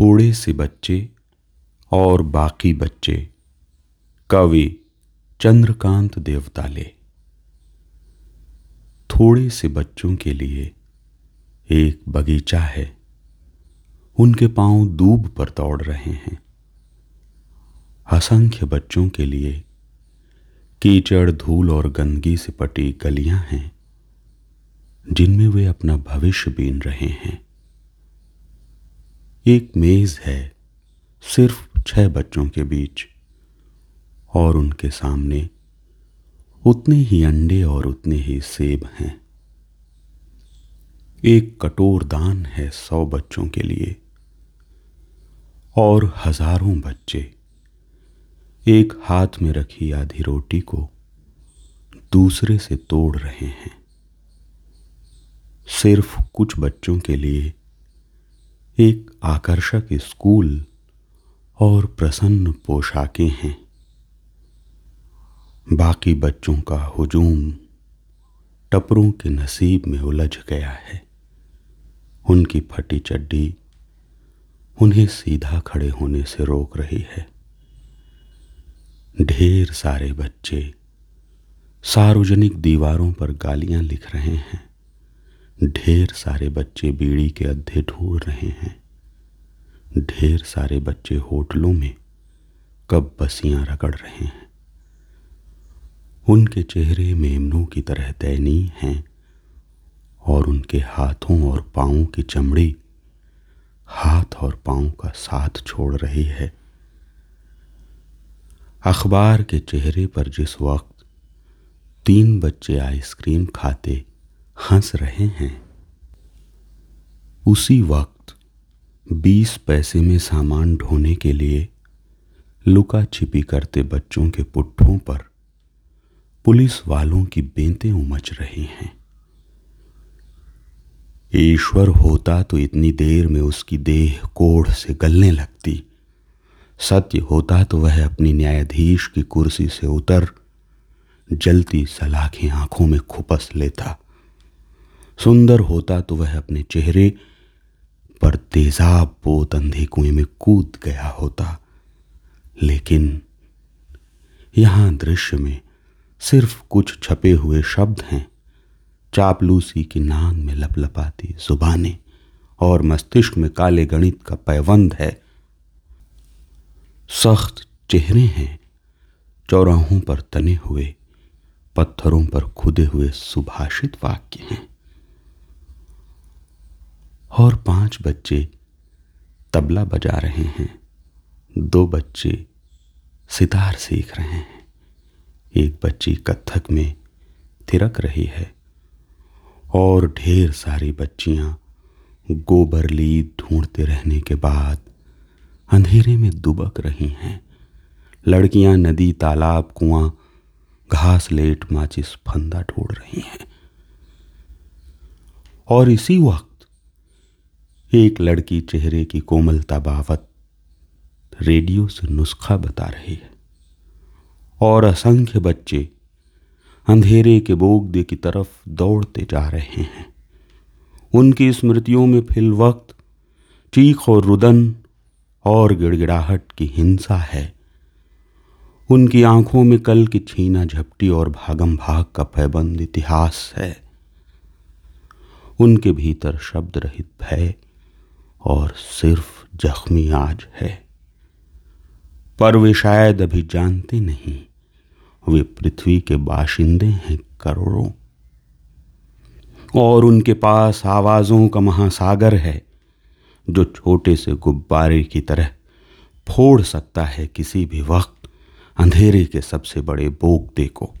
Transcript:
थोड़े से बच्चे और बाकी बच्चे। कवि चंद्रकांत देवताले। थोड़े से बच्चों के लिए एक बगीचा है। उनके पाँव दूब पर दौड़ रहे हैं। असंख्य बच्चों के लिए कीचड़, धूल और गंदगी से पटी गलियाँ हैं, जिनमें वे अपना भविष्य बीन रहे हैं। एक मेज है, सिर्फ़ छह बच्चों के बीच। और उनके सामने उतने ही अंडे और उतने ही सेब हैं। एक कटोर दान है सौ बच्चों के लिए। और हज़ारों बच्चे एक हाथ में रखी आधी रोटी को दूसरे से तोड़ रहे हैं। सिर्फ़ कुछ बच्चों के लिए एक आकर्षक स्कूल और प्रसन्न पोशाकें हैं। बाकी बच्चों का हुजूम टपरों के नसीब में उलझ गया है। उनकी फटी चड्डी उन्हें सीधा खड़े होने से रोक रही है। ढेर सारे बच्चे सार्वजनिक दीवारों पर गालियाँ लिख रहे हैं। ढेर सारे बच्चे बीड़ी के अद्धे ढूंढ रहे हैं। ढेर सारे बच्चे होटलों में कब बसियाँ रगड़ रहे हैं। उनके चेहरे मेमनों की तरह दयनीय हैं और उनके हाथों और पांवों की चमड़ी हाथ और पाँव का साथ छोड़ रही है। अखबार के चेहरे पर जिस वक्त तीन बच्चे आइसक्रीम खाते हंस रहे हैं। उसी वक्त बीस पैसे में सामान ढोने के लिए लुका छिपी करते बच्चों के पुट्ठों पर पुलिस वालों की बेंतें उमच रही हैं। ईश्वर होता तो इतनी देर में उसकी देह कोढ़ से गलने लगती। सत्य होता तो वह अपनी न्यायाधीश की कुर्सी से उतर जलती सलाखें आँखों में खुपस लेता। सुंदर होता तो वह अपने चेहरे पर तेजाब पोत अंधे कुएँ में कूद गया होता। लेकिन यहाँ दृश्य में सिर्फ़ कुछ छपे हुए शब्द हैं, चापलूसी की नान में लपलपाती जुबानें और मस्तिष्क में काले गणित का पैवंद है। सख्त चेहरे हैं, चौराहों पर तने हुए, पत्थरों पर खुदे हुए सुभाषित वाक्य हैं। और पाँच बच्चे तबला बजा रहे हैं। दो बच्चे सितार सीख रहे हैं। एक बच्ची कत्थक में थिरक रही है और ढेर सारी बच्चियाँ गोबर लीद ढूंढते रहने के बाद अंधेरे में दुबक रही हैं। लड़कियाँ नदी, तालाब, कुआँ, घास लेट माचिस फंदा ढूंढ रही हैं। और इसी वक्त एक लड़की चेहरे की कोमलता बावत रेडियो से नुस्खा बता रही है। और असंख्य बच्चे अंधेरे के बोगदे की तरफ़ दौड़ते जा रहे हैं। उनकी स्मृतियों में फिल वक्त, चीख और रुदन और गिड़गिड़ाहट की हिंसा है। उनकी आँखों में कल की छीना झपटी और भागम भाग का पैबंद इतिहास है। उनके भीतर शब्द रहित भय और सिर्फ़ जख्मी आज है। पर वे शायद अभी जानते नहीं, वे पृथ्वी के बाशिंदे हैं करोड़ों। और उनके पास आवाजों का महासागर है, जो छोटे से गुब्बारे की तरह फोड़ सकता है किसी भी वक्त अंधेरे के सबसे बड़े बोगदे को।